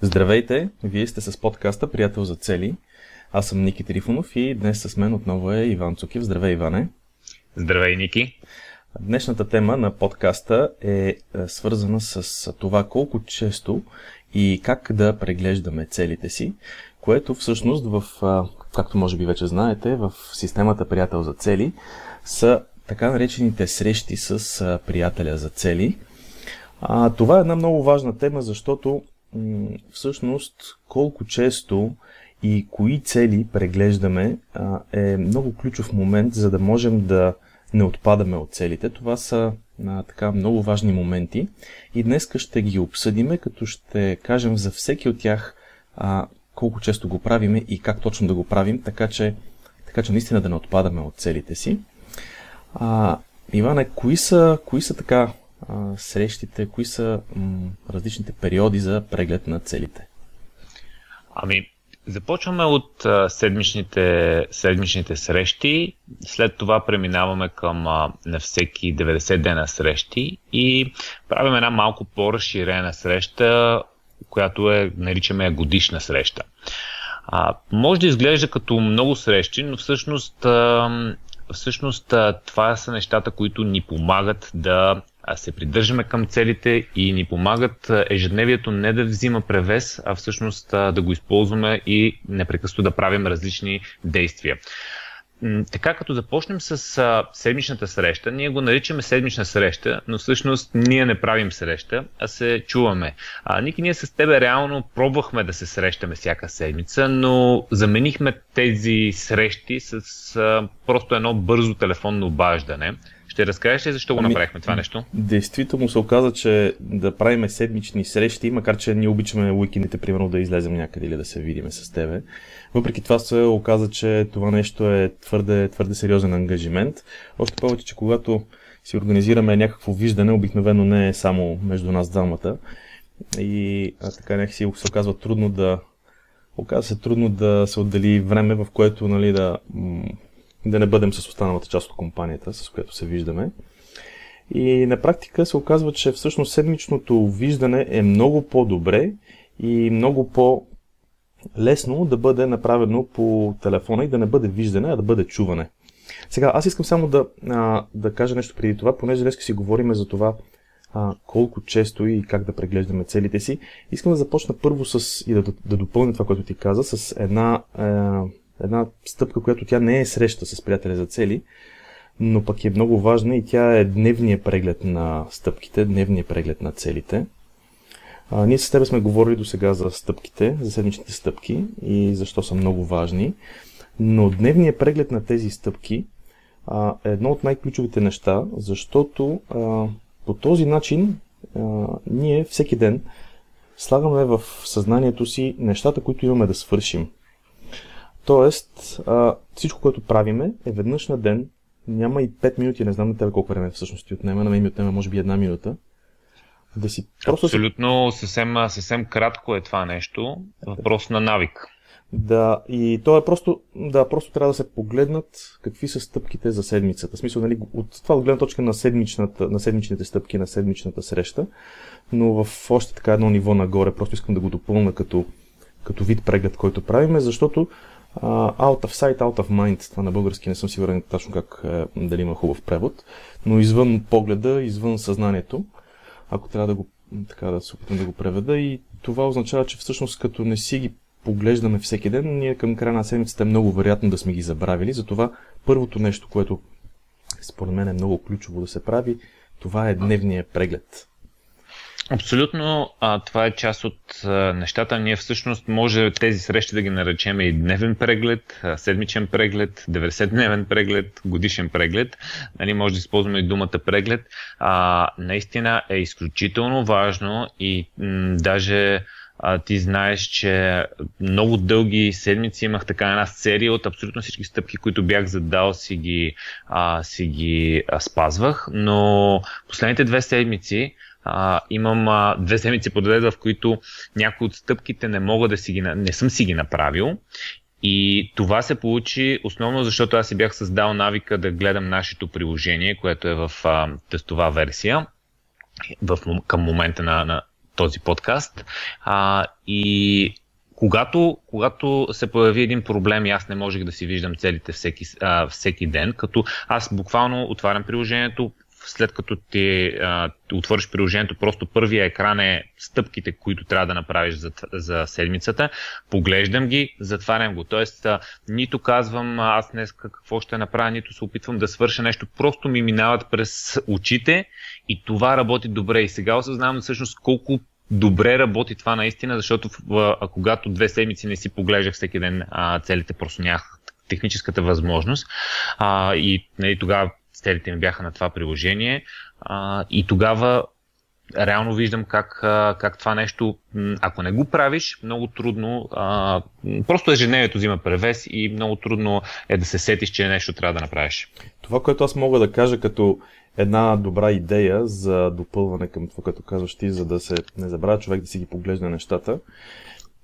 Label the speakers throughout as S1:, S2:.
S1: Здравейте! Вие сте с подкаста Приятел за цели. Аз съм Ники Трифонов и днес с мен отново е Иван Цукив. Здравей, Иване!
S2: Здравей, Ники!
S1: Днешната тема на подкаста е, е свързана с това колко често и как да преглеждаме целите си, което всъщност в, както може би вече знаете, в системата Приятел за цели са така наречените срещи с приятеля за цели. А, това е една много важна тема, защото всъщност колко често и кои цели преглеждаме е много ключов момент, за да можем да не отпадаме от целите. Това са така много важни моменти и днес ще ги обсъдиме, като ще кажем за всеки от тях колко често го правиме и как точно да го правим, така че, така че наистина да не отпадаме от целите си. А, Иване, кои са, кои са така срещите, кои са м, различните периоди за преглед на целите?
S2: Ами, започваме от а, седмичните, седмичните срещи, след това преминаваме към а, на всеки 90 дена срещи и правим една малко по-разширена среща, която е, наричаме годишна среща. А, може да изглежда като много срещи, но всъщност, а, всъщност а, това са нещата, които ни помагат да се придържаме към целите и ни помагат ежедневието не да взима превес, а всъщност да го използваме и непрекъснато да правим различни действия. Така, като започнем с седмичната среща, ние го наричаме седмична среща, но всъщност ние не правим среща, а се чуваме. А, Ники, ние с тебе реално пробвахме да се срещаме всяка седмица, но заменихме тези срещи с а, просто едно бързо телефонно обаждане. Ще разкажеш ли защо го ами, направихме това нещо?
S1: Действително се оказа, че да правим седмични срещи, макар че ние обичаме уикендите, примерно да излезем някъде или да се видиме с тебе. Въпреки това се оказа, че това нещо е твърде, твърде сериозен ангажимент. Още повече, че когато си организираме някакво виждане, обикновено не е само между нас двамата. И а, така някакси се оказва трудно да оказва се трудно да се отдели време, в което нали, да да не бъдем с останалата част от компанията, с която се виждаме. И на практика се оказва, че всъщност седмичното виждане е много по-добре и много по-лесно да бъде направено по телефона и да не бъде виждане, а да бъде чуване. Сега, аз искам само да, а, да кажа нещо преди това, понеже днес си говорим за това а, колко често и как да преглеждаме целите си. Искам да започна първо с и да, да допълня това, което ти каза, с една а, една стъпка, която тя не е среща с приятеля за цели, но пък е много важна и тя е дневния преглед на стъпките, дневния преглед на целите. А, ние с тебе сме говорили до сега за стъпките, за седмичните стъпки и защо са много важни, но дневният преглед на тези стъпки а, е едно от най-ключовите неща, защото а, по този начин а, ние всеки ден слагаме в съзнанието си нещата, които имаме да свършим. Тоест, а, всичко, което правиме е веднъж на ден, няма и 5 минути, не знам на тебе колко време всъщност ти отнема, на мен ми отнема може би една минута.
S2: Да си просто Абсолютно, съвсем, съвсем кратко е това нещо, въпрос на навик.
S1: Да, и то е просто, да, просто трябва да се погледнат какви са стъпките за седмицата. В смисъл, нали, от това от гледна точка на, седмичната, на седмичните стъпки, на седмичната среща, но в още така едно ниво нагоре, просто искам да го допълна като, като вид преглед, който правиме, защото out of sight, out of mind. Това на български не съм сигурен точно как, е, дали има хубав превод. Но извън погледа, извън съзнанието, ако трябва да го така да се опитам да го преведа. И това означава, че всъщност като не си ги поглеждаме всеки ден, ние към края на седмицата е много вероятно да сме ги забравили. Затова първото нещо, което според мен е много ключово да се прави, това е дневния преглед.
S2: Абсолютно, а, това е част от а, нещата. Ние всъщност може тези срещи да ги наречем и дневен преглед, седмичен преглед, 90-дневен преглед, годишен преглед. Нали, може да използваме и думата преглед. А, наистина е изключително важно и м- даже а, ти знаеш, че много дълги седмици имах така една серия от абсолютно всички стъпки, които бях задал, си ги, а, си ги а, спазвах, но последните две седмици а, имам а, две седмици подред, в които някои от стъпките не мога да си ги, не съм си ги направил. И това се получи основно защото аз си бях създал навика да гледам нашето приложение, което е в а, тестова версия в, към момента на, на този подкаст. А, и когато, когато се появи един проблем и аз не можех да си виждам целите всеки, а, всеки ден, като аз буквално отварям приложението, след като ти а, отвориш приложението, просто първия екран е стъпките, които трябва да направиш за, за седмицата. Поглеждам ги, затварям го. Тоест, а, нито казвам аз днес какво ще направя, нито се опитвам да свърша нещо. Просто ми минават през очите и това работи добре. И сега осъзнавам всъщност колко добре работи това наистина, защото а, когато две седмици не си поглеждах всеки ден а, целите, просто нямах техническата възможност. А, и нали, тогава целите ми бяха на това приложение. А, и тогава реално виждам как, как това нещо, ако не го правиш, много трудно, а, просто ежедневието взима превес и много трудно е да се сетиш, че нещо трябва да направиш.
S1: Това, което аз мога да кажа като една добра идея за допълване към това, като казваш ти, за да се не забравя човек да си ги поглежда нещата.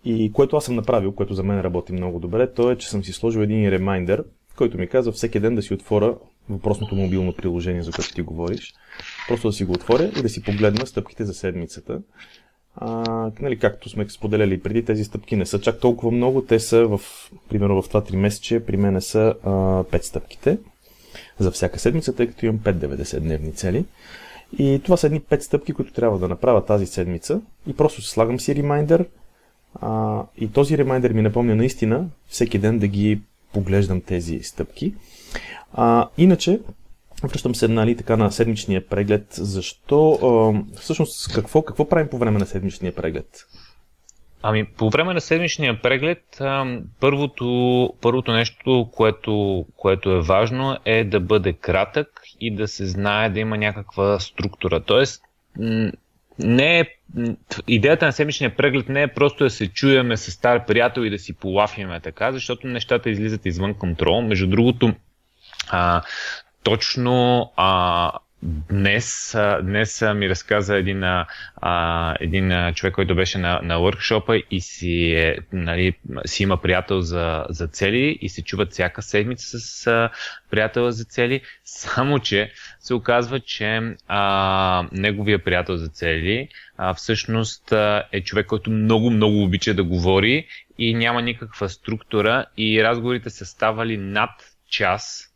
S1: И което аз съм направил, което за мен работи много добре, то е, че съм си сложил един ремайдер, който ми казва всеки ден да си отворя въпросното мобилно приложение, за което ти говориш. Просто да си го отворя и да си погледна стъпките за седмицата. А, нали, както сме споделяли преди, тези стъпки не са чак толкова много. Те са, в, примерно в това 3 месече, при мен са а, 5 стъпките за всяка седмица, тъй като имам 5-90 дневни цели. И това са едни 5 стъпки, които трябва да направя тази седмица. И просто слагам си ремайдер. А, и този ремайдер ми напомня наистина всеки ден да ги поглеждам тези стъпки. А, иначе, връщам се нали, така на седмичния преглед. Защо, а, всъщност, какво, какво правим по време на седмичния преглед?
S2: Ами, по време на седмичния преглед, първото, първото нещо, което, което е важно, е да бъде кратък и да се знае да има някаква структура. Тоест, не е, идеята на седмичния преглед не е просто да се чуеме с стар приятел и да си полафиме така, защото нещата излизат извън контрол. Между другото, а, точно а, Днес, днес ми разказа един, а, един човек, който беше на, на и си, е, нали, си има приятел за, за цели и се чуват всяка седмица с а, приятел за цели, само че се оказва, че а, неговия приятел за цели а, всъщност а, е човек, който много, много обича да говори и няма никаква структура и разговорите са ставали над час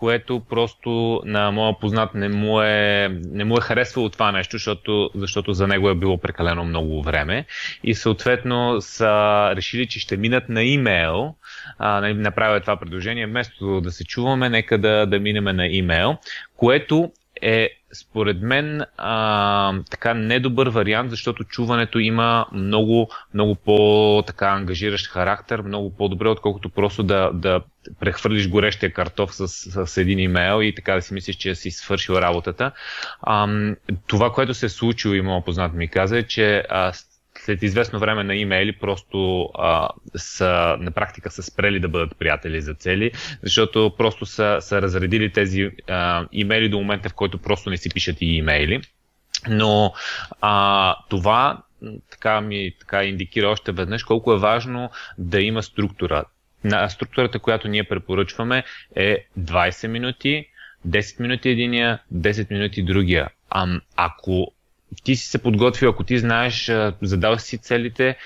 S2: което просто на моя познат не му е, не му е харесвало това нещо, защото, защото за него е било прекалено много време. И съответно са решили, че ще минат на имейл, а, направя това предложение, вместо да се чуваме, нека да, да минем на имейл, което е според мен а, така недобър вариант, защото чуването има много, много по-така ангажиращ характер, много по-добре, отколкото просто да, да прехвърлиш горещия картоф с, с един имейл и така да си мислиш, че си свършил работата. А, това, което се е случило и моят познат ми каза е, че а, след известно време на имейли просто а, са, на практика са спрели да бъдат приятели за цели, защото просто са, са разредили тези а, имейли до момента, в който просто не си пишат и имейли. Но а, това така ми така индикира още веднъж колко е важно да има структура. На структурата, която ние препоръчваме е 20 минути, 10 минути единия, 10 минути другия. А, ако ти си се подготвил, ако ти знаеш, задал си целите,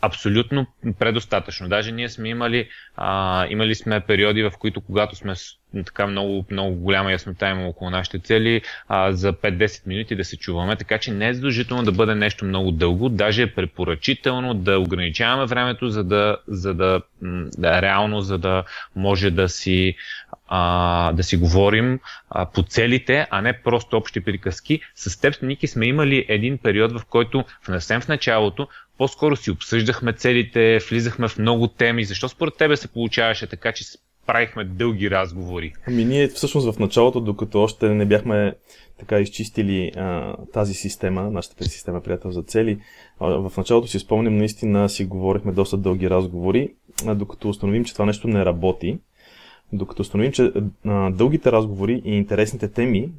S2: абсолютно предостатъчно. Даже ние сме имали, а, имали сме периоди, в които когато сме така много, много голяма яснота има около нашите цели, а, за 5-10 минути да се чуваме, така че не е задължително да бъде нещо много дълго, даже е препоръчително да ограничаваме времето, за да, за да, да реално, за да може да си а, да си говорим а, по целите, а не просто общи приказки. С теб, Ники, сме имали един период, в който в в началото по-скоро си обсъждахме целите, влизахме в много теми. Защо според тебе се получаваше така, че правихме дълги разговори?
S1: Ами ние всъщност в началото, докато още не бяхме така изчистили а, тази система, нашата система приятел за цели, в началото си спомням, наистина си говорихме доста дълги разговори, а, докато установим, че това нещо не работи докато установим, че дългите разговори и интересните теми,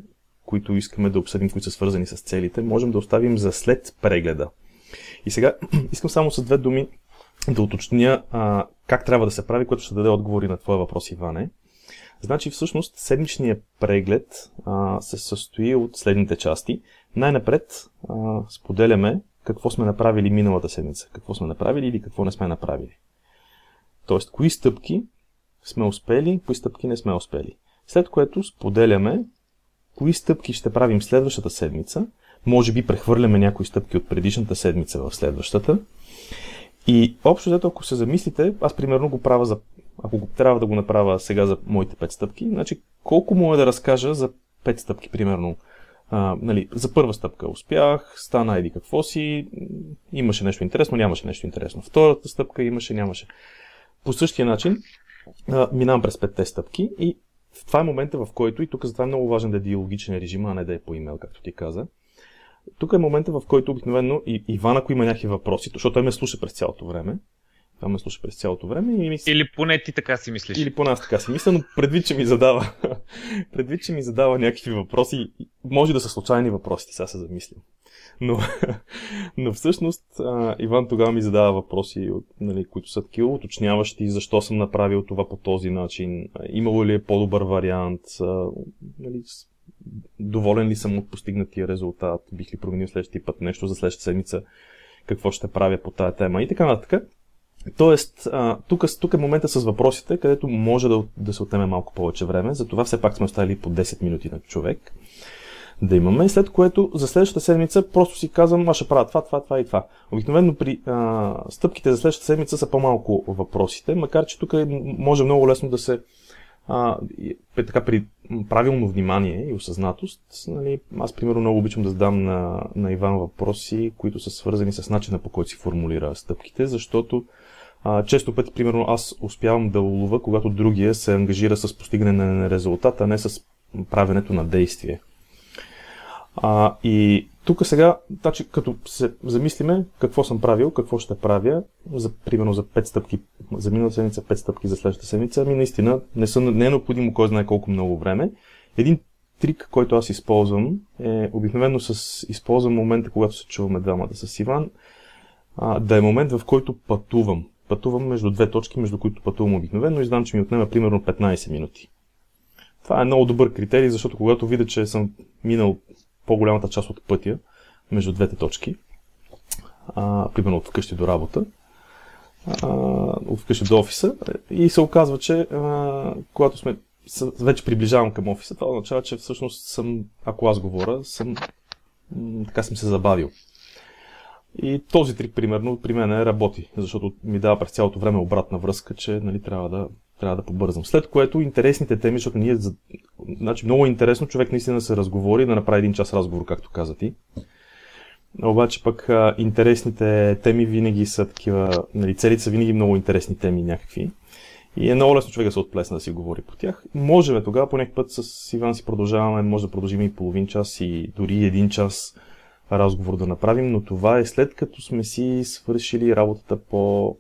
S1: които искаме да обсъдим, които са свързани с целите, можем да оставим за след прегледа. И сега искам само с две думи да уточня а, как трябва да се прави, което ще даде отговори на твоя въпрос, Иване. Значи всъщност седмичният преглед а, се състои от следните части. Най-напред а, споделяме какво сме направили миналата седмица, какво сме направили или какво не сме направили. Тоест, кои стъпки сме успели, кои стъпки не сме успели. След което споделяме кои стъпки ще правим следващата седмица, може би прехвърляме някои стъпки от предишната седмица в следващата. И общо взето, ако се замислите, аз примерно го правя за, ако трябва да го направя сега за моите 5 стъпки, значи колко мога да разкажа за 5 стъпки, примерно. А, нали, за първа стъпка успях, стана еди какво си, имаше нещо интересно, нямаше нещо интересно. Втората стъпка имаше, нямаше. По същия начин а, минавам през петте стъпки и това е момента, в който, и тук затова е много важен да е диалогичен режим, а не да е по имейл, както ти каза. Тук е момента, в който обикновено и Иван, ако има някакви въпроси, защото той ме слуша през цялото време, това ме слуша през цялото време. И ми...
S2: Или поне ти така си мислиш.
S1: Или поне аз така си мисля, но предвид, че ми задава, предвид, че ми задава някакви въпроси, може да са случайни въпроси, сега се замислям. Но, но всъщност а, Иван тогава ми задава въпроси, нали, които са такива уточняващи, защо съм направил това по този начин, имало ли е по-добър вариант, а, нали, доволен ли съм от постигнатия резултат, бих ли променил следващия път нещо за следващата седмица, какво ще правя по тая тема? И така нататък. Тоест, тук, тук е момента с въпросите, където може да, да се отнеме малко повече време, затова все пак сме оставили по 10 минути на човек да имаме, след което за следващата седмица просто си казвам, аз ще правя това, това, това и това. Обикновено при а, стъпките за следващата седмица са по-малко въпросите, макар че тук може много лесно да се а, така при правилно внимание и осъзнатост, нали, аз примерно много обичам да задам на, на Иван въпроси, които са свързани с начина по който си формулира стъпките, защото а, често пъти, примерно, аз успявам да улова, когато другия се ангажира с постигане на резултат, а не с правенето на действие. А, и тук сега, значи, като се замислиме какво съм правил, какво ще правя, за, примерно за 5 стъпки, за миналата седмица, 5 стъпки за следващата седмица, ами наистина не, са, не е необходимо кой знае колко много време. Един трик, който аз използвам, е обикновено с, използвам момента, когато се чуваме двамата с Иван, а, да е момент, в който пътувам. Пътувам между две точки, между които пътувам обикновено и знам, че ми отнема примерно 15 минути. Това е много добър критерий, защото когато видя, че съм минал по-голямата част от пътя между двете точки, а, примерно от вкъщи до работа, а, от вкъщи до офиса, и се оказва, че а, когато сме вече приближавам към офиса, това означава, че всъщност съм, ако аз говоря, съм, така съм се забавил. И този трик, примерно, при мен работи, защото ми дава през цялото време обратна връзка, че нали, трябва, да, трябва да побързам. След което интересните теми, защото ние, значи много интересно човек наистина се разговори, да направи един час разговор, както каза ти. Обаче пък интересните теми винаги са такива, нали, целите са винаги много интересни теми някакви. И е много лесно човек да се отплесне да си говори по тях. Можем тогава по някакъв път с Иван си продължаваме, може да продължим и половин час и дори един час разговор да направим, но това е след като сме си свършили работата по,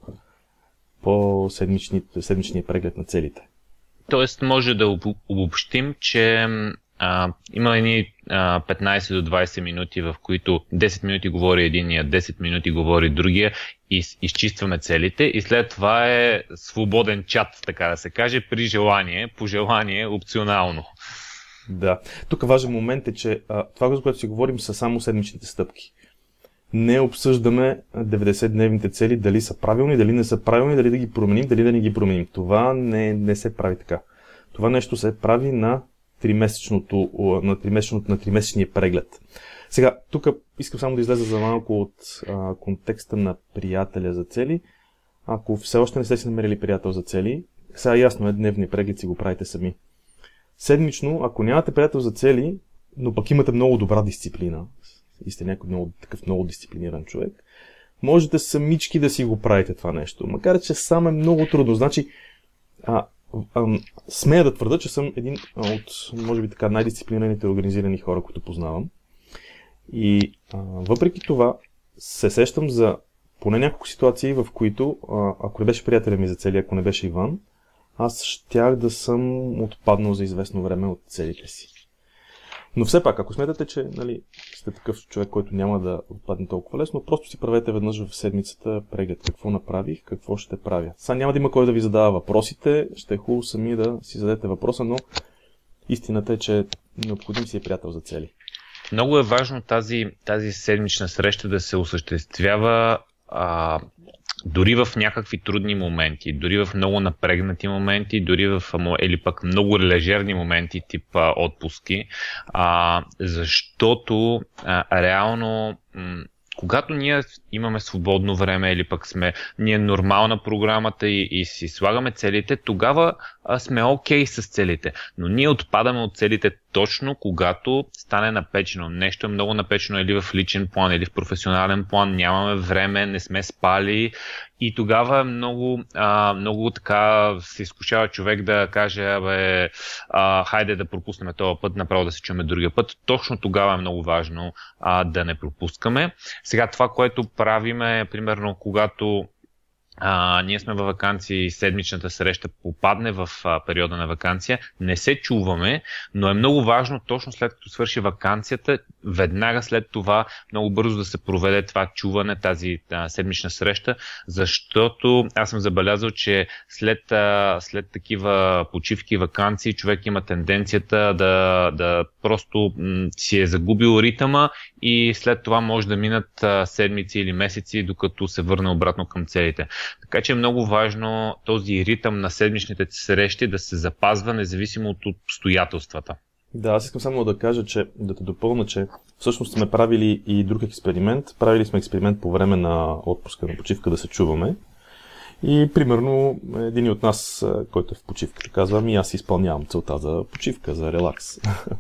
S1: по седмичния преглед на целите.
S2: Тоест може да обобщим, че а, има едни а, 15 до 20 минути, в които 10 минути говори единия, 10 минути говори другия и изчистваме целите и след това е свободен чат, така да се каже, при желание, по желание, опционално.
S1: Да. Тук важен момент е, че а, това, за което си говорим, са само седмичните стъпки. Не обсъждаме 90-дневните цели, дали са правилни, дали не са правилни, дали да ги променим, дали да не ги променим. Това не, не се прави така. Това нещо се прави на тримесечното, на, тримесечното, на тримесечния преглед. Сега, тук искам само да излеза за малко от а, контекста на приятеля за цели. Ако все още не сте си намерили приятел за цели, сега ясно е, дневни преглед си го правите сами седмично, ако нямате приятел за цели, но пък имате много добра дисциплина, и сте някой много, такъв много дисциплиниран човек, можете самички да си го правите това нещо. Макар, че сам е много трудно. Значи, а, а, смея да твърда, че съм един от, може би така, най-дисциплинираните организирани хора, които познавам. И а, въпреки това, се сещам за поне няколко ситуации, в които, а, ако не беше приятеля ми за цели, ако не беше Иван, аз щях да съм отпаднал за известно време от целите си. Но все пак, ако смятате, че нали, сте такъв човек, който няма да отпадне толкова лесно, просто си правете веднъж в седмицата преглед какво направих, какво ще правя. Сега няма да има кой да ви задава въпросите, ще е хубаво сами да си зададете въпроса, но истината е, че необходим си е приятел за цели.
S2: много е важно тази, тази седмична среща да се осъществява а, дори в някакви трудни моменти, дори в много напрегнати моменти, дори в или пък много лежерни моменти, тип отпуски, а, защото а, реално м- когато ние имаме свободно време или пък сме ние нормална програмата и, и си слагаме целите, тогава а, сме окей okay с целите. Но ние отпадаме от целите точно когато стане напечено. Нещо е много напечено или в личен план, или в професионален план, нямаме време, не сме спали и тогава много, а, много така се изкушава човек да каже, абе, а, хайде да пропуснем този път, направо да се чуме другия път. Точно тогава е много важно а, да не пропускаме. Сега това, което правиме, примерно, когато а, ние сме във вакансия седмичната среща попадне в а, периода на вакансия, не се чуваме, но е много важно точно след като свърши вакансията, веднага след това много бързо да се проведе това чуване, тази а, седмична среща, защото аз съм забелязал, че след, а, след такива почивки вакансии човек има тенденцията да, да просто м- си е загубил ритъма и след това може да минат а, седмици или месеци, докато се върне обратно към целите. Така че е много важно този ритъм на седмичните срещи да се запазва независимо от обстоятелствата.
S1: Да, аз искам само да кажа, че да те допълна, че всъщност сме правили и друг експеримент. Правили сме експеримент по време на отпуска на почивка да се чуваме. И примерно един от нас, който е в почивка, казва, ами аз изпълнявам целта за почивка, за релакс.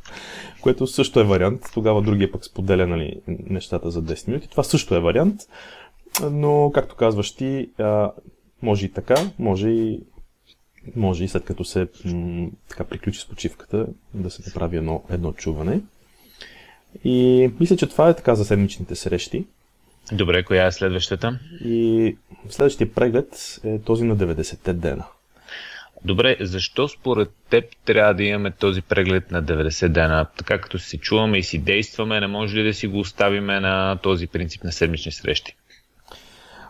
S1: Което също е вариант. Тогава другия пък споделя нали, нещата за 10 минути. Това също е вариант. Но, както казваш ти, може и така, може и, може и след като се м- така приключи с почивката, да се направи едно, едно чуване. И мисля, че това е така за седмичните срещи.
S2: Добре, коя е следващата?
S1: И следващия преглед е този на 90-те дена.
S2: Добре, защо според теб трябва да имаме този преглед на 90 дена? Така като се чуваме и си действаме, не може ли да си го оставиме на този принцип на седмични срещи?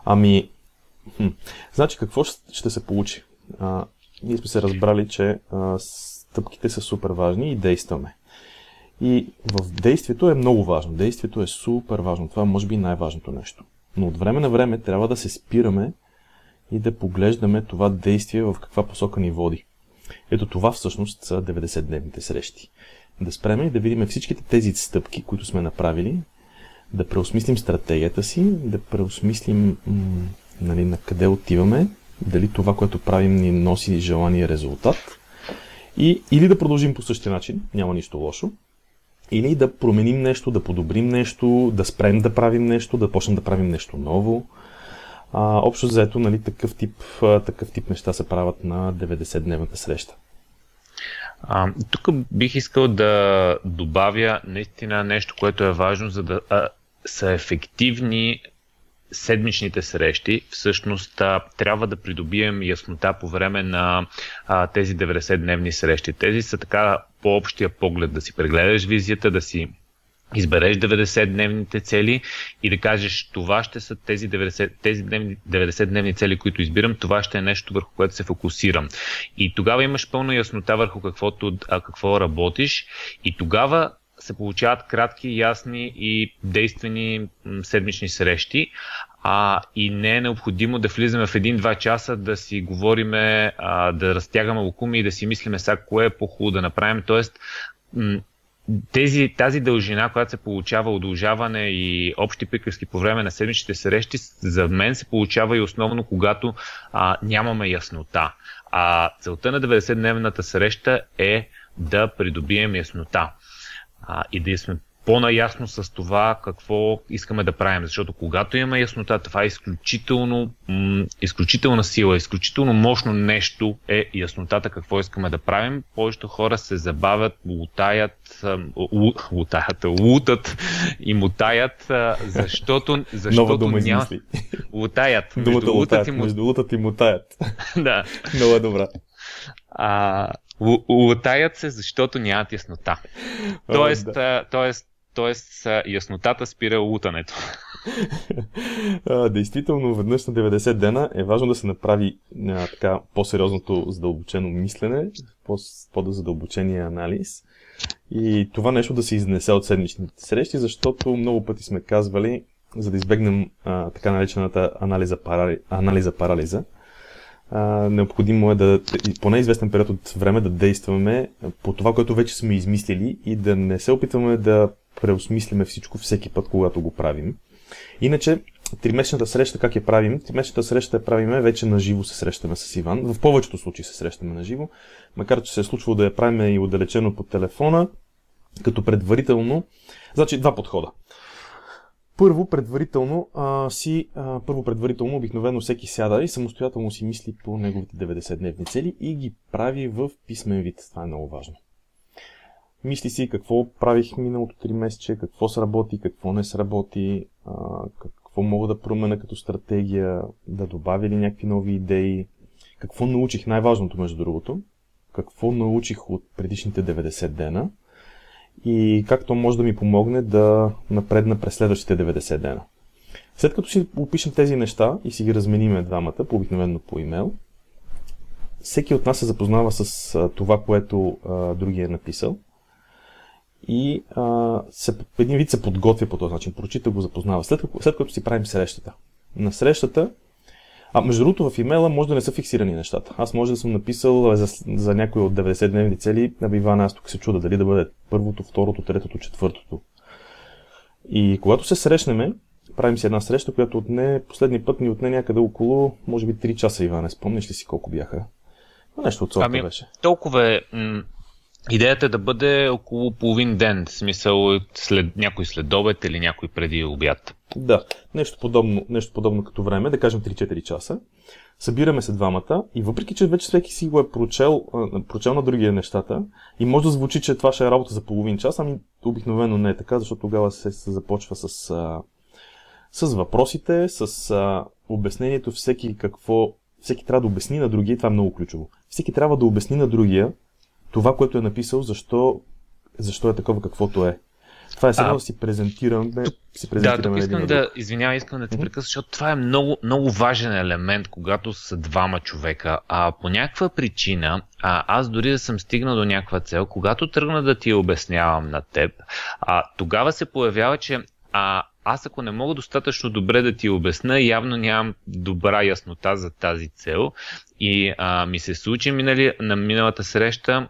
S1: Ами, хм, значи какво ще се получи? А, ние сме се разбрали, че а, стъпките са супер важни и действаме. И в действието е много важно. Действието е супер важно. Това е може би най-важното нещо. Но от време на време трябва да се спираме и да поглеждаме това действие в каква посока ни води. Ето това всъщност са 90-дневните срещи. Да спреме и да видим всичките тези стъпки, които сме направили, да преосмислим стратегията си, да преосмислим нали, на къде отиваме, дали това, което правим ни носи желания резултат. И, или да продължим по същия начин, няма нищо лошо, или да променим нещо, да подобрим нещо, да спрем да правим нещо, да почнем да правим нещо ново. А, общо заето, нали, такъв, тип, такъв тип неща се правят на 90-дневната среща.
S2: А, тук бих искал да добавя наистина нещо, което е важно, за да са ефективни седмичните срещи, всъщност трябва да придобием яснота по време на а, тези 90-дневни срещи. Тези са така по-общия поглед, да си прегледаш визията, да си избереш 90-дневните цели и да кажеш това ще са тези 90, тези 90-дневни цели, които избирам, това ще е нещо върху което се фокусирам. И тогава имаш пълна яснота върху каквото, а, какво работиш и тогава се получават кратки, ясни и действени седмични срещи. А, и не е необходимо да влизаме в един-два часа да си говориме, а, да разтягаме лукуми и да си мислиме сега кое е по-хубаво да направим. Тоест, тези, тази дължина, която се получава удължаване и общи приказки по време на седмичните срещи, за мен се получава и основно когато а, нямаме яснота. А целта на 90-дневната среща е да придобием яснота и да сме по-наясно с това какво искаме да правим. Защото когато имаме яснота, това е изключително, м- изключителна сила, изключително мощно нещо е яснотата какво искаме да правим. Повечето хора се забавят, лутаят, лутаят, лутат и мутаят, защото, защото
S1: дума
S2: няма... Лутаят.
S1: Думата лутаят, и, между лутат и мутаят.
S2: да.
S1: Много добра.
S2: А, лутаят се, защото нямат яснота. Тоест, О, да. тоест, тоест яснотата спира лутането.
S1: Действително, веднъж на 90 дена е важно да се направи а, така по-сериозното задълбочено мислене, по-задълбочения анализ. И това нещо да се изнесе от седмичните срещи, защото много пъти сме казвали, за да избегнем а, така наречената анализа, парали, анализа парализа, а, необходимо е да, поне известен период от време да действаме по това, което вече сме измислили и да не се опитваме да преосмислиме всичко всеки път, когато го правим. Иначе, тримесечната среща как я правим? Тримесечната среща я правиме, вече на живо се срещаме с Иван. В повечето случаи се срещаме на живо, макар че се е случвало да я правим и отдалечено по телефона, като предварително. Значи, два подхода. Първо, предварително, а, си, а, първо предварително обикновено всеки сяда и самостоятелно си мисли по неговите 90-дневни цели и ги прави в писмен вид. Това е много важно. Мисли си какво правих миналото 3 месече, какво сработи, какво не сработи, а, какво мога да променя като стратегия, да добавя ли някакви нови идеи, какво научих, най-важното между другото, какво научих от предишните 90 дена – и как то може да ми помогне да напредна през следващите 90 дена. След като си опишем тези неща и си ги размениме двамата, по обикновено по имейл, всеки от нас се запознава с това, което а, другия е написал и а, се, един вид се подготвя по този начин, прочита го, запознава. След, след като си правим срещата. На срещата а между другото в имейла може да не са фиксирани нещата. Аз може да съм написал за, за някои от 90-дневни цели на Ивана, аз тук се чуда дали да бъде първото, второто, третото, четвъртото. И когато се срещнеме, правим си една среща, която отне, последния път ни отне някъде около, може би 3 часа, Иване. Спомниш ли си колко бяха? Но нещо от сорта ами, беше.
S2: Толкова е. М- идеята е да бъде около половин ден, в смисъл след, някой след обед или някой преди обяд.
S1: Да, нещо подобно, нещо подобно като време, да кажем 3-4 часа. Събираме се двамата и въпреки, че вече всеки си го е прочел, прочел на другия нещата и може да звучи, че това ще е работа за половин час, ами обикновено не е така, защото тогава се, започва с, с въпросите, с обяснението всеки какво, всеки трябва да обясни на другия, това е много ключово. Всеки трябва да обясни на другия това, което е написал, защо, защо е такова каквото е. Това е сега да си презентирам. Да, си презентираме
S2: да, тук искам да, извинявай, искам да те прекъсна, защото това е много, много важен елемент, когато са двама човека. А по някаква причина, а, аз дори да съм стигнал до някаква цел, когато тръгна да ти обяснявам на теб, а, тогава се появява, че а, аз ако не мога достатъчно добре да ти обясна, явно нямам добра яснота за тази цел. И а, ми се случи минали, на миналата среща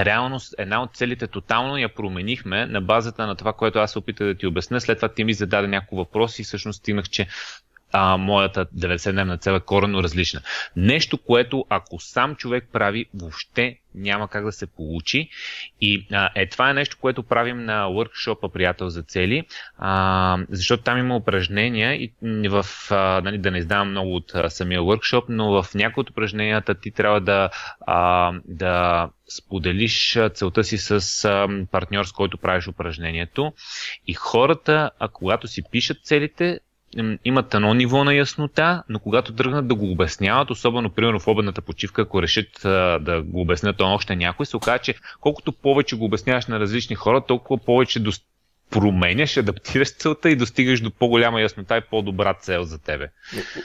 S2: реално една от целите тотално я променихме на базата на това, което аз се опитах да ти обясня. След това ти ми зададе няколко въпроси и всъщност стигнах, че а, моята 90-дневна цел е коренно различна. Нещо, което ако сам човек прави, въобще няма как да се получи. И а, е, това е нещо, което правим на workshop Приятел за цели, а, защото там има упражнения и в, а, нали, да не издавам много от а, самия workshop, но в някои от упражненията ти трябва да, а, да споделиш целта си с а, партньор, с който правиш упражнението. И хората, а когато си пишат целите, имат едно ниво на яснота, но когато тръгнат да го обясняват, особено примерно в обедната почивка, ако решат а, да го обяснят още някой, се оказа, че колкото повече го обясняваш на различни хора, толкова повече до... променяш, адаптираш целта и достигаш до по-голяма яснота и по-добра цел за тебе.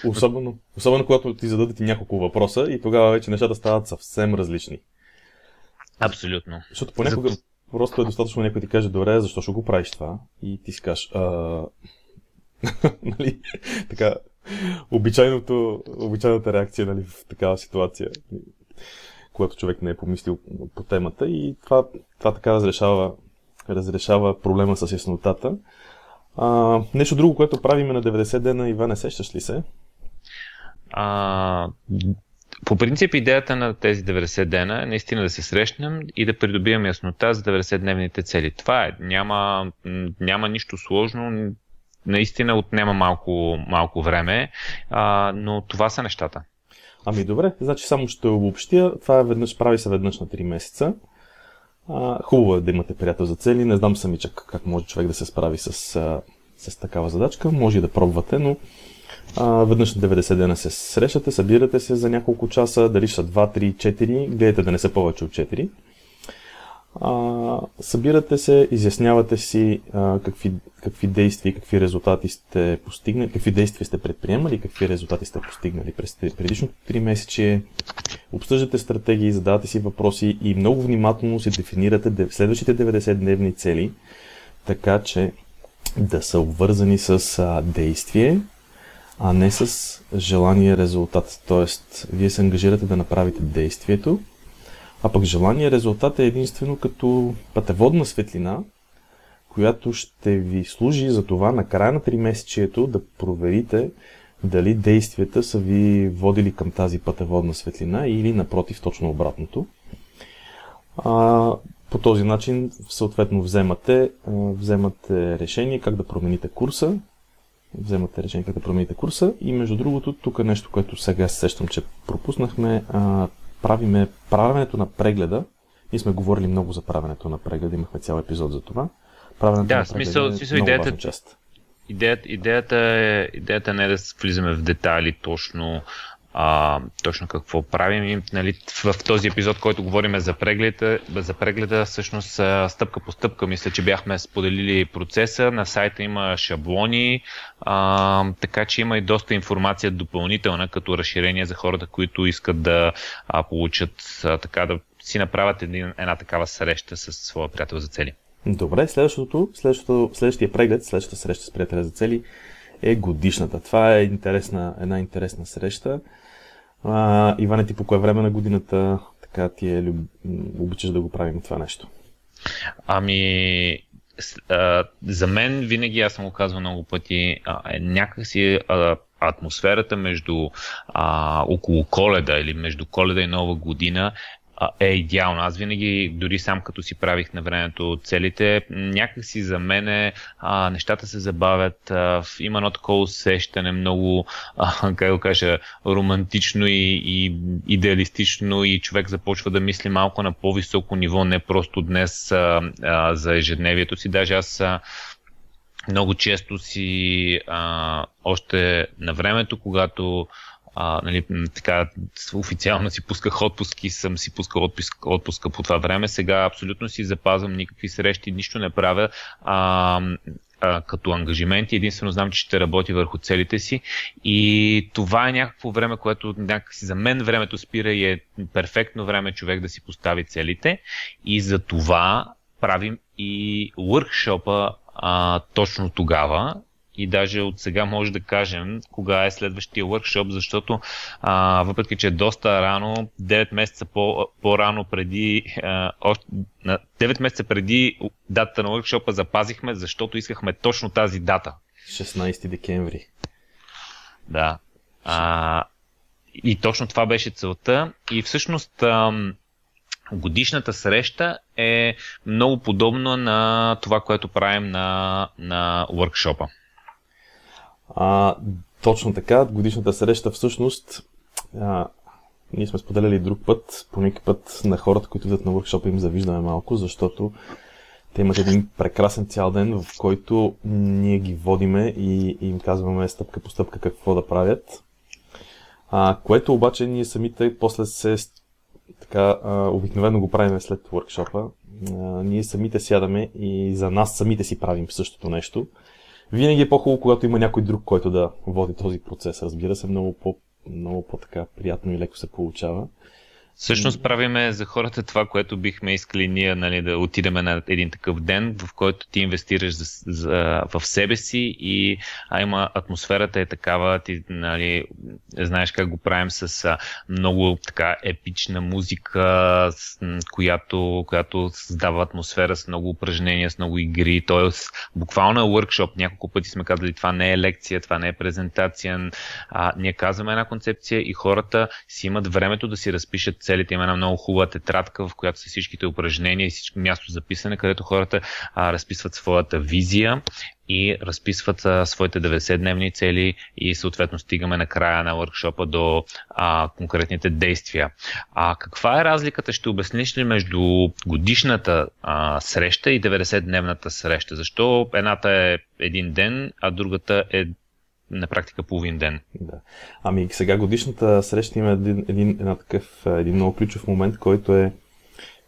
S1: Особено, особено когато ти зададат и няколко въпроса и тогава вече нещата стават съвсем различни.
S2: Абсолютно.
S1: Защото понякога за... просто е достатъчно някой ти каже, добре, защо ще го правиш това? И ти си кажеш, а нали? така, обичайното, обичайната реакция нали, в такава ситуация, когато човек не е помислил по темата и това, това така разрешава, разрешава проблема с яснотата. А, нещо друго, което правиме на 90 дена, Иване, сещаш ли се?
S2: А, по принцип идеята на тези 90 дена е наистина да се срещнем и да придобием яснота за 90-дневните цели. Това е. Няма, няма нищо сложно, наистина отнема малко, малко време, а, но това са нещата.
S1: Ами добре, значи само ще обобщя. Това е веднъж, прави се веднъж на 3 месеца. А, хубаво е да имате приятел за цели. Не знам сами чак как може човек да се справи с, с такава задачка. Може и да пробвате, но а, веднъж на 90 дена се срещате, събирате се за няколко часа, дали са 2, 3, 4, гледайте да не са повече от 4. А, събирате се, изяснявате си а, какви, какви действия, какви резултати сте постигнали, какви действия сте предприемали, какви резултати сте постигнали през предишното 3 месече. Обсъждате стратегии, задавате си въпроси и много внимателно си дефинирате следващите 90-дневни цели, така че да са обвързани с а, действие, а не с желание резултат. Тоест, вие се ангажирате да направите действието, а пък желание резултат е единствено като пътеводна светлина, която ще ви служи за това на края на 3 месечието да проверите дали действията са ви водили към тази пътеводна светлина или напротив точно обратното. А, по този начин съответно вземате, вземате решение как да промените курса, вземате решение как да промените курса и между другото, тук е нещо, което сега се сещам, че пропуснахме, а, правиме правенето на прегледа. Ние сме говорили много за правенето на прегледа, имахме цял епизод за това. Правенето
S2: да,
S1: на
S2: смисъл,
S1: е
S2: смисъл идеята, част. Идеята, идеята, е, идеята не е да влизаме в детайли точно а, точно какво правим. И, нали, в, този епизод, който говорим за прегледа, за прегледа, всъщност стъпка по стъпка, мисля, че бяхме споделили процеса. На сайта има шаблони, а, така че има и доста информация допълнителна, като разширение за хората, които искат да а, получат, а, така да си направят един, една такава среща с своя приятел за цели.
S1: Добре, следващото, следващото, следващия преглед, следващата среща с приятеля за цели е годишната. Това е интересна, една интересна среща. А, Иване, ти по кое време на годината така ти е люб... обичаш да го правим това нещо?
S2: Ами, за мен винаги, аз съм го казвал много пъти, е някакси атмосферата между а, около коледа или между коледа и нова година е идеално. Аз винаги, дори сам като си правих на времето целите, някакси за мен а, нещата се забавят. А, има едно такова усещане, много, а, как го кажа, романтично и, и идеалистично и човек започва да мисли малко на по-високо ниво, не просто днес а, а, за ежедневието си. Даже аз а, много често си а, още на времето, когато а, нали, така, официално си пусках отпуски, съм си пускал отпуск, отпуска по това време. Сега абсолютно си запазвам никакви срещи, нищо не правя. А, като ангажименти. Единствено знам, че ще работи върху целите си. И това е някакво време, което някакси за мен времето спира и е перфектно време човек да си постави целите. И за това правим и workshop точно тогава и даже от сега може да кажем кога е следващия workshop, защото а, въпреки, че е доста рано, 9 месеца по, по-рано преди, а, още, 9 месеца преди датата на workshop запазихме, защото искахме точно тази дата.
S1: 16 декември.
S2: Да. А, и точно това беше целта. И всъщност ам, годишната среща е много подобна на това, което правим на, на workshop
S1: а, точно така, годишната среща всъщност а, ние сме споделяли друг път, по никакъв път на хората, които идват на workshop им завиждаме малко, защото те имат един прекрасен цял ден, в който ние ги водиме и им казваме стъпка по стъпка какво да правят. А, което обаче ние самите после се така, а, обикновено го правим след workshop ние самите сядаме и за нас самите си правим същото нещо. Винаги е по-хубаво, когато има някой друг, който да води този процес. Разбира се, много, по, много по-така приятно и леко се получава.
S2: Всъщност правиме за хората това, което бихме искали ние нали, да отидем на един такъв ден, в който ти инвестираш за, за, в себе си и а има атмосферата е такава, ти нали, знаеш как го правим с а, много така епична музика, с, която, която създава атмосфера с много упражнения, с много игри. Тоест, буквално е workshop. Няколко пъти сме казали, това не е лекция, това не е презентация. А, ние казваме една концепция и хората си имат времето да си разпишат целите. Има една много хубава тетрадка, в която са всичките упражнения и всичко място за писане, където хората а, разписват своята визия и разписват а, своите 90-дневни цели и съответно стигаме на края на workshop до а, конкретните действия. А каква е разликата, ще обясниш ли между годишната а, среща и 90-дневната среща? Защо едната е един ден, а другата е на практика половин ден.
S1: Да. Ами сега годишната среща има един, един, една такъв, един много ключов момент, който е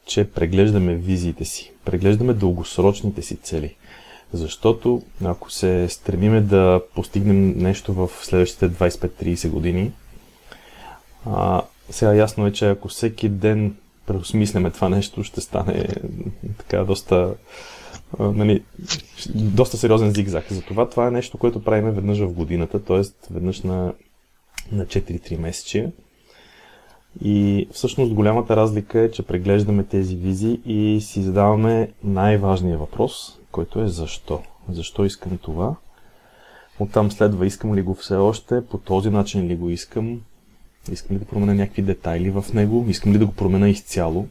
S1: че преглеждаме визиите си, преглеждаме дългосрочните си цели. Защото ако се стремиме да постигнем нещо в следващите 25-30 години, а, сега ясно е, че ако всеки ден преосмисляме това нещо, ще стане така доста, нали, доста сериозен зигзаг. Затова това е нещо, което правиме веднъж в годината, т.е. веднъж на, на 4-3 месечия. И всъщност голямата разлика е, че преглеждаме тези визии и си задаваме най-важния въпрос, който е защо. Защо искам това? Оттам следва искам ли го все още, по този начин ли го искам, искам ли да променя някакви детайли в него, искам ли да го променя изцяло.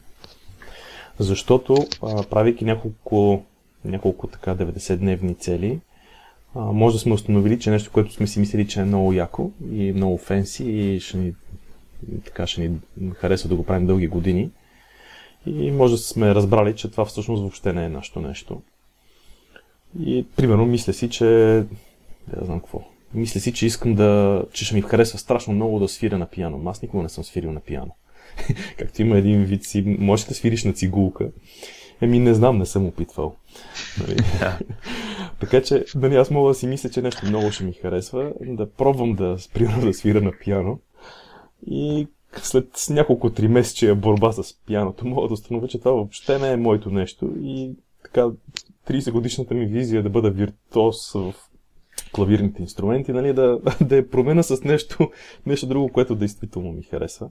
S1: Защото, правейки няколко, няколко така 90-дневни цели, а, може да сме установили, че нещо, което сме си мислили, че е много яко и много фенси и ще ни, така, ще ни харесва да го правим дълги години. И може да сме разбрали, че това всъщност въобще не е нашето нещо. И примерно мисля си, че... Не знам какво. Мисля си, че искам да... че ще ми харесва страшно много да свиря на пиано. Аз никога не съм свирил на пиано. Както има един вид си, можеш да свириш на цигулка. Еми не знам, не съм опитвал. Нали? така че, нали, аз мога да си мисля, че нещо много ще ми харесва, да пробвам да, примерно, да свира на пиано. И след няколко три месече борба с пианото, мога да установя, че това въобще не е моето нещо и така 30 годишната ми визия да бъда виртуоз в клавирните инструменти, нали, да, да я промена с нещо, нещо друго, което действително ми харесва.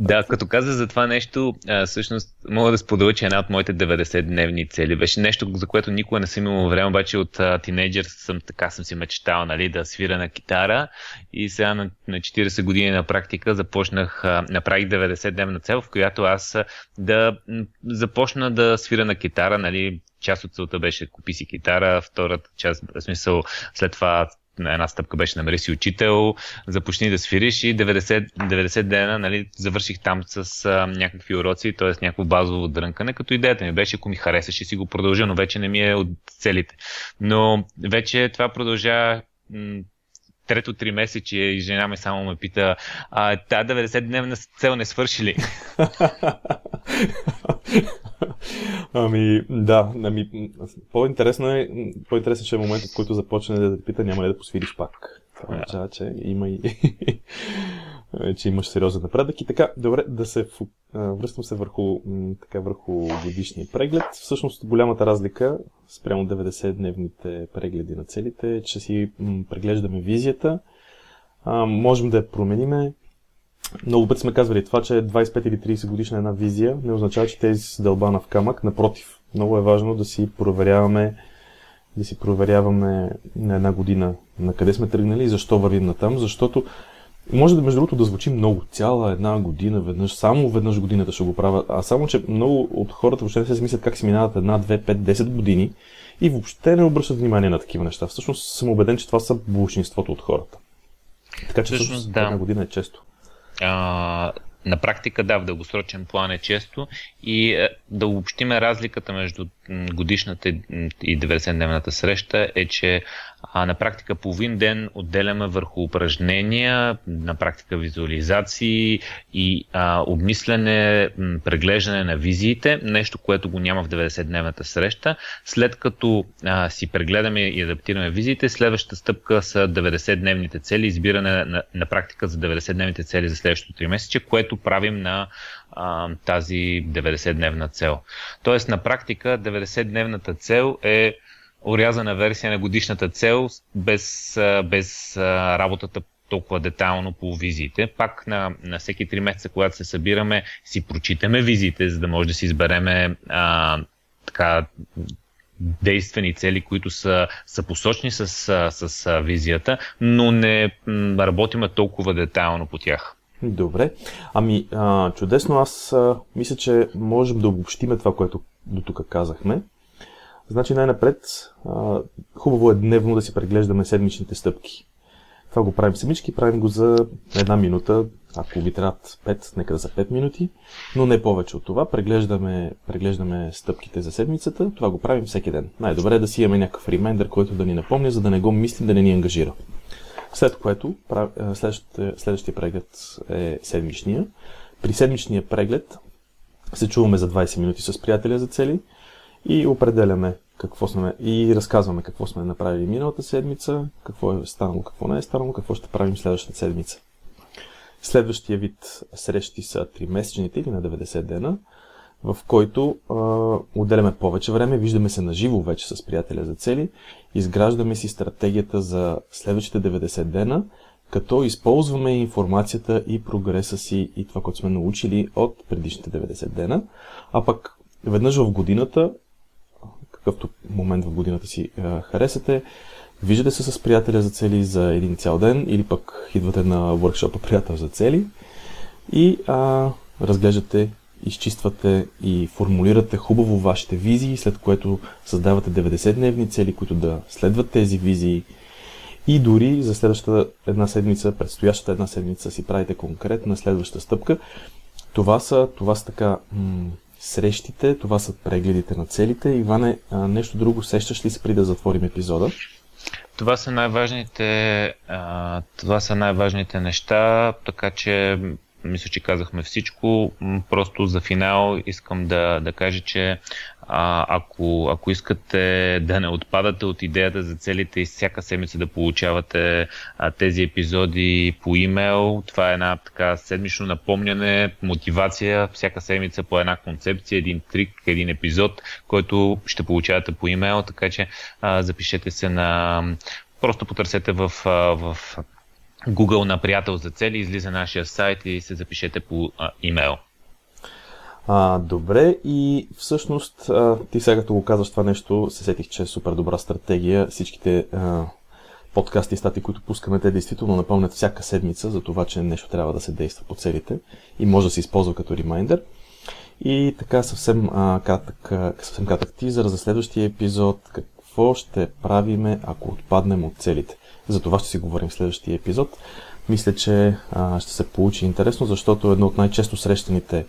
S2: Да, като каза за това нещо, а, всъщност мога да споделя, че една от моите 90-дневни цели беше нещо, за което никога не съм имал време, обаче от а, тинейджър съм така съм си мечтал нали, да свира на китара. И сега на, на 40 години на практика започнах, а, направих 90-дневна цел, в която аз да започна да свира на китара, нали, част от целта беше купи си китара, втората част, в смисъл, след това една стъпка беше намери си учител, започни да свириш и 90, 90 дена нали, завърших там с а, някакви уроци, т.е. някакво базово дрънкане, като идеята ми беше, ако ми харесаше, си го продължа, но вече не ми е от целите. Но вече това продължа м- трето три месече и жена ме само ме пита, а тази 90-дневна цел не свърши ли?
S1: ами, да, ами, по-интересно е, по-интересен ще е моментът, в който започне да те пита, няма ли да посвириш пак. Това означава, че има и че имаш сериозен напредък. И така, добре, да се връщам се върху, така, върху годишния преглед. Всъщност голямата разлика спрямо 90-дневните прегледи на целите е, че си преглеждаме визията, а, можем да я промениме. Много пъти сме казвали това, че 25 или 30 годишна една визия не означава, че тези са дълбана в камък. Напротив, много е важно да си проверяваме да си проверяваме на една година на къде сме тръгнали и защо вървим на там, защото може да, между другото, да звучи много. Цяла една година веднъж, само веднъж годината ще го правя. А само, че много от хората въобще не се смислят как си минават една, две, пет, десет години и въобще не обръщат внимание на такива неща. Всъщност съм убеден, че това са большинството от хората. Така че всъщност, да. една година е често.
S2: А, на практика, да, в дългосрочен план е често и е, да обобщиме разликата между годишната и 90-дневната среща е, че а, на практика половин ден отделяме върху упражнения, на практика визуализации и а, обмислене, преглеждане на визиите, нещо, което го няма в 90-дневната среща. След като а, си прегледаме и адаптираме визиите, следващата стъпка са 90-дневните цели, избиране на, на практика за 90-дневните цели за следващото 3 месече, което правим на а, тази 90-дневна цел. Тоест, на практика 90-дневната цел е урязана версия на годишната цел без, без работата толкова детайлно по визиите. Пак на, на всеки 3 месеца, когато се събираме, си прочитаме визиите, за да може да си избереме а, така действени цели, които са, са посочни с, с, с визията, но не работиме толкова детайлно по тях.
S1: Добре. Ами, а, чудесно. Аз а, мисля, че можем да обобщиме това, което до тук казахме. Значи най-напред, а, хубаво е дневно да си преглеждаме седмичните стъпки. Това го правим самички, правим го за една минута, ако ви трябват 5, нека да за 5 минути, но не повече от това. Преглеждаме, преглеждаме стъпките за седмицата, това го правим всеки ден. Най-добре е да си имаме някакъв ремендър, който да ни напомня, за да не го мислим, да не ни ангажира. След което следващия, следващия преглед е седмичния. При седмичния преглед се чуваме за 20 минути с приятеля за цели и определяме какво сме и разказваме какво сме направили миналата седмица, какво е станало, какво не е станало, какво ще правим следващата седмица. Следващия вид срещи са 3 месечните или на 90 дена, в който а, отделяме повече време, виждаме се наживо вече с приятеля за цели, изграждаме си стратегията за следващите 90 дена, като използваме информацията и прогреса си и това, което сме научили от предишните 90 дена, а пък веднъж в годината, какъвто момент в годината си а, харесате, виждате се с приятеля за цели за един цял ден или пък идвате на въркшопа приятел за цели и а, разглеждате, изчиствате и формулирате хубаво вашите визии, след което създавате 90-дневни цели, които да следват тези визии и дори за следващата една седмица, предстоящата една седмица си правите конкретна следваща стъпка. Това са, това са така м- срещите, това са прегледите на целите. Иване, нещо друго сещаш ли се при да затворим епизода?
S2: Това са най-важните, а, това са най-важните неща, така че мисля, че казахме всичко. Просто за финал искам да, да кажа, че а, ако, ако искате да не отпадате от идеята за целите и всяка седмица да получавате а, тези епизоди по имейл, това е една така седмично напомняне, мотивация, всяка седмица по една концепция, един трик, един епизод, който ще получавате по имейл, така че а, запишете се на просто потърсете в, в Google на приятел за цели, излиза нашия сайт и се запишете по а, имейл.
S1: А, добре, и всъщност а, ти сега като го казваш това нещо, се сетих, че е супер добра стратегия. Всичките а, подкасти и стати, които пускаме, те действително напомнят всяка седмица за това, че нещо трябва да се действа по целите и може да се използва като ремайндер. И така съвсем а, кратък, съвсем кратък тизър за следващия епизод. Какво ще правиме, ако отпаднем от целите? За това ще си говорим в следващия епизод. Мисля, че а, ще се получи интересно, защото едно от най-често срещаните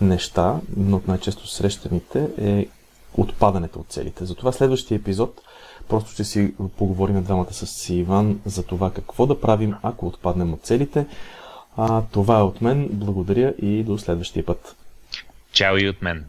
S1: неща, едно от най-често срещаните е отпадането от целите. Затова следващия епизод просто ще си поговорим двамата с Иван за това какво да правим, ако отпаднем от целите. А, това е от мен. Благодаря и до следващия път.
S2: Чао и от мен.